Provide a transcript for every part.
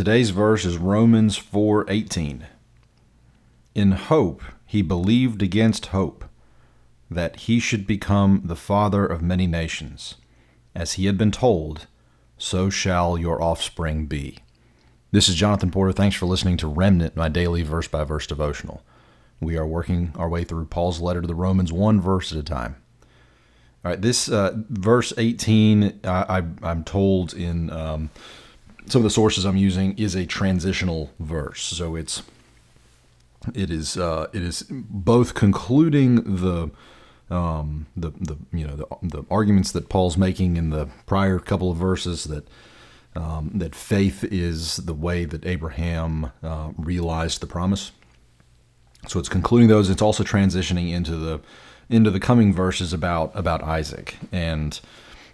Today's verse is Romans 4:18. In hope he believed against hope that he should become the father of many nations. As he had been told, so shall your offspring be. This is Jonathan Porter. Thanks for listening to Remnant, my daily verse by verse devotional. We are working our way through Paul's letter to the Romans one verse at a time. All right, this uh, verse 18, I, am told in um, some of the sources I'm using, is a transitional verse. So it's it is uh, it is both concluding the um, the the you know the, the arguments that Paul's making in the prior couple of verses that um, that faith is the way that Abraham uh, realized the promise. So it's concluding those. It's also transitioning into the into the coming verses about about Isaac, and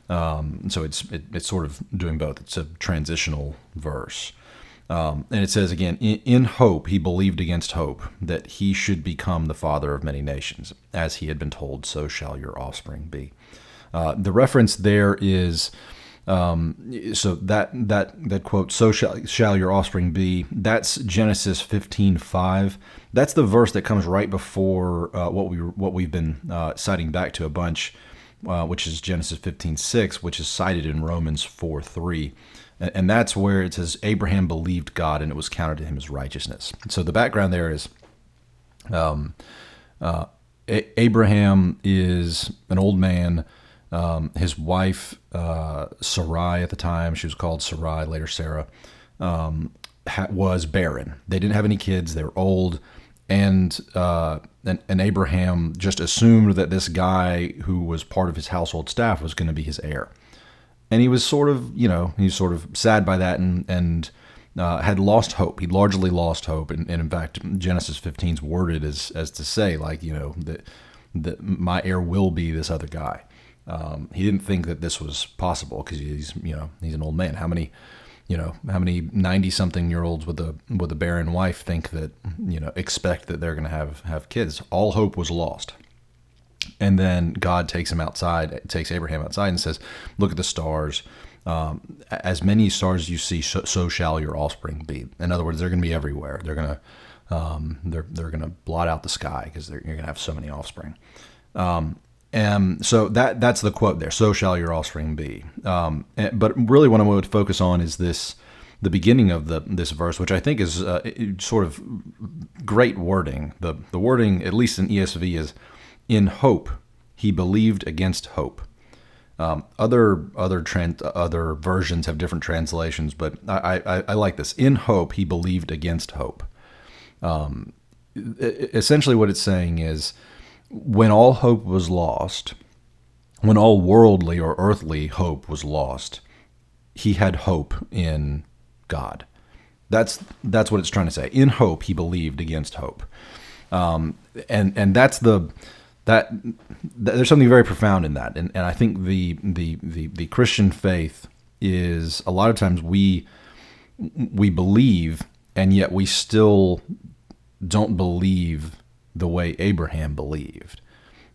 um, so it's it, it's sort of doing both. It's a transitional verse. Um, and it says again, in, in, hope he believed against hope that he should become the father of many nations. As he had been told, so shall your offspring be. Uh, the reference there is um, so that that that quote, so shall, shall your offspring be. That's Genesis fifteen five. That's the verse that comes right before uh, what we what we've been uh, citing back to a bunch, uh, which is Genesis fifteen six, which is cited in Romans four three and that's where it says Abraham believed God and it was counted to him as righteousness. So the background there is, um, uh, a- Abraham is an old man. Um, his wife uh, Sarai at the time, she was called Sarai, later Sarah, um, ha- was barren. They didn't have any kids. They were old, and, uh, and and Abraham just assumed that this guy who was part of his household staff was going to be his heir and he was sort of, you know, he was sort of sad by that and and uh, had lost hope. He'd largely lost hope, and, and in fact, Genesis 15 is worded as as to say, like, you know, that that my heir will be this other guy. Um, he didn't think that this was possible because he's, you know, he's an old man. How many, you know, how many ninety something year olds with a with a barren wife think that, you know, expect that they're going to have have kids? All hope was lost. And then God takes him outside, takes Abraham outside, and says, "Look at the stars. Um, as many stars as you see, so, so, shall your offspring be." In other words, they're going to be everywhere. They're going to um, they're they're going to blot out the sky because you're going to have so many offspring. Um, and so that that's the quote there. So shall your offspring be. Um, but really, what I would focus on is this the beginning of the this verse, which I think is uh, sort of great wording. The the wording, at least in ESV, is in hope, he believed against hope. Um, other other trans, other versions have different translations, but I, I, I, like this. In hope, he believed against hope. Um, essentially, what it's saying is, when all hope was lost, when all worldly or earthly hope was lost, he had hope in God. That's that's what it's trying to say. In hope, he believed against hope, um, and and that's the that, there's something very profound in that, and, and I think the, the the the Christian faith is a lot of times we we believe and yet we still don't believe the way Abraham believed.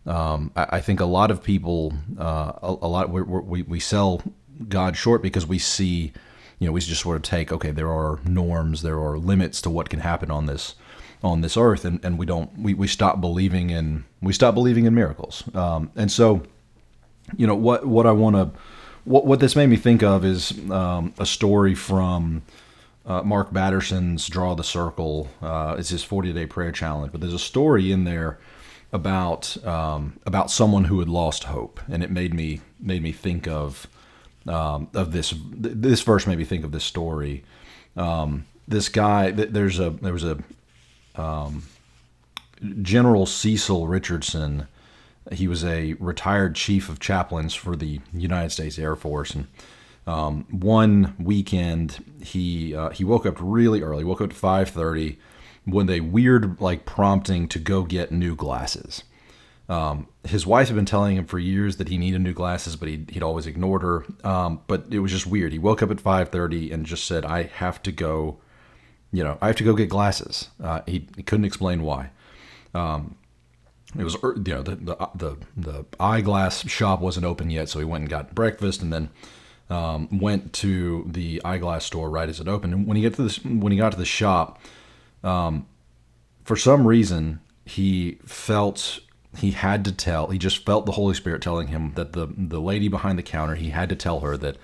Um, I, I, think a lot of people, uh, a, a, lot we we we sell God short because we see, you know, we just sort of take okay, there are norms, there are limits to what can happen on this on this earth, and, and we don't we, we stop believing in we stop believing in miracles. Um, and so, you know what what I want to what what this made me think of is um, a story from. Uh, Mark Batterson's Draw the Circle. Uh, it's his 40 day prayer challenge, but there's a story in there about um, about someone who had lost hope, and it made me made me think of um, of this. This verse made me think of this story. Um, this guy, there's a there was a um, General Cecil Richardson. He was a retired chief of chaplains for the United States Air Force, and um, one weekend he uh, he woke up really early. Woke up at five thirty with a weird like prompting to go get new glasses. Um, his wife had been telling him for years that he needed new glasses, but he'd, he'd always ignored her. Um, but it was just weird. He woke up at 5:30 and just said, "I have to go you know, I have to go get glasses. Uh, he, he, couldn't explain why. Um, it was, you know, the, the, the, the eyeglass shop wasn't open yet, so he went and got breakfast, and then um, went to the eyeglass store right as it opened. And when he get to this, when he got to the shop, um, for some reason he felt he had to tell. He just felt the Holy Spirit telling him that the the lady behind the counter. He had to tell her that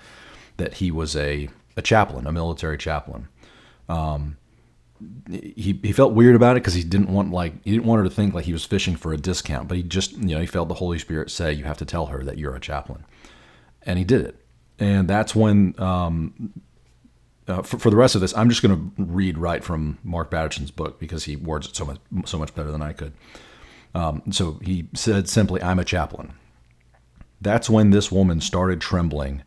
that he was a a chaplain, a military chaplain. Um, he, he felt weird about it because he didn't want like he didn't want her to think like he was fishing for a discount, but he just you know he felt the Holy Spirit say you have to tell her that you're a chaplain, and he did it, and that's when um, uh, for, for the rest of this I'm just going to read right from Mark Batterson's book because he words it so much so much better than I could. Um, so he said simply, "I'm a chaplain." That's when this woman started trembling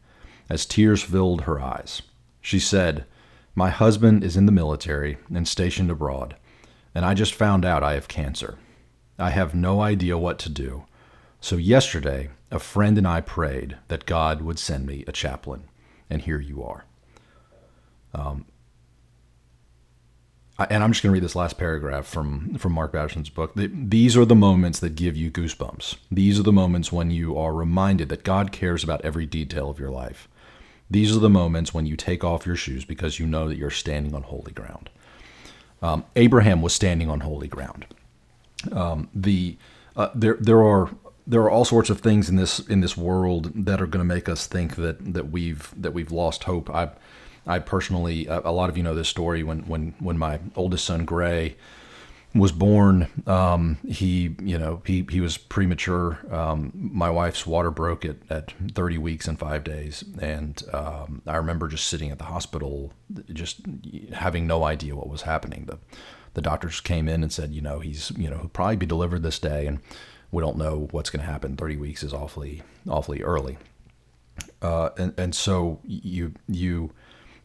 as tears filled her eyes. She said. My husband is in the military and stationed abroad, and I just found out I have cancer. I have no idea what to do. So, yesterday, a friend and I prayed that God would send me a chaplain, and here you are. Um, and I'm just going to read this last paragraph from, from Mark Batterson's book. These are the moments that give you goosebumps. These are the moments when you are reminded that God cares about every detail of your life. These are the moments when you take off your shoes because you know that you're standing on holy ground. Um, Abraham was standing on holy ground. Um, the uh, there there are there are all sorts of things in this in this world that are going to make us think that that we've that we've lost hope. I I personally a lot of you know this story when when when my oldest son Gray was born. Um, he, you know, he, he was premature. Um, my wife's water broke at, at 30 weeks and five days. And um, I remember just sitting at the hospital, just having no idea what was happening. The, the doctors came in and said, you know, he's, you know, he'll probably be delivered this day. And we don't know what's going to happen. 30 weeks is awfully, awfully early. Uh, and, and so you, you,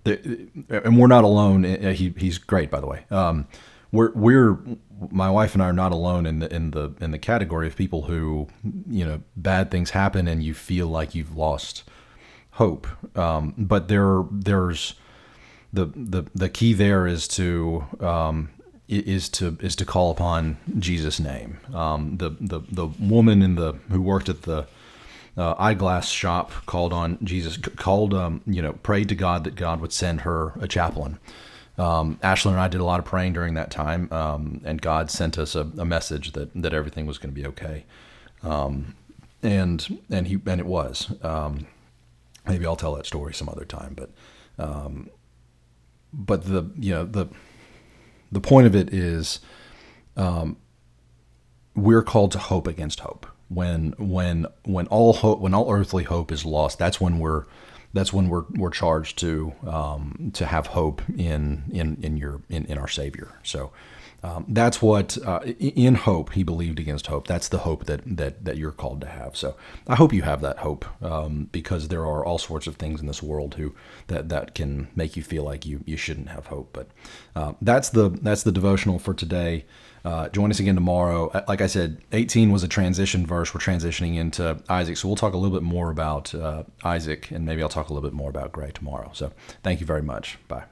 the, and we're not alone. He, he's great, by the way. Um, we're we're my wife and I are not alone in the in the in the category of people who you know bad things happen and you feel like you've lost hope. Um, but there there's the the the key there is to um, is to is to call upon Jesus' name. Um, the the the woman in the who worked at the uh, eyeglass shop called on Jesus, called um, you know prayed to God that God would send her a chaplain. Um, Ashlyn and I did a lot of praying during that time, um, and God sent us a, a, message that that everything was going to be okay, um, and and he and it was. Um, maybe I'll tell that story some other time, but um, but the you know the the point of it is um, we're called to hope against hope. When when when all hope when all earthly hope is lost, that's when we're that's when we're we're charged to um, to have hope in in in your in, in our Savior. So um, that's what uh, in hope he believed against hope. That's the hope that that that you're called to have. So I hope you have that hope um, because there are all sorts of things in this world who that that can make you feel like you you shouldn't have hope. But uh, that's the that's the devotional for today. Uh, join us again tomorrow. Uh, like I said, 18 was a transition verse. We're transitioning into Isaac. So we'll talk a little bit more about uh, Isaac, and maybe I'll talk a little bit more about Gray tomorrow. So thank you very much. Bye.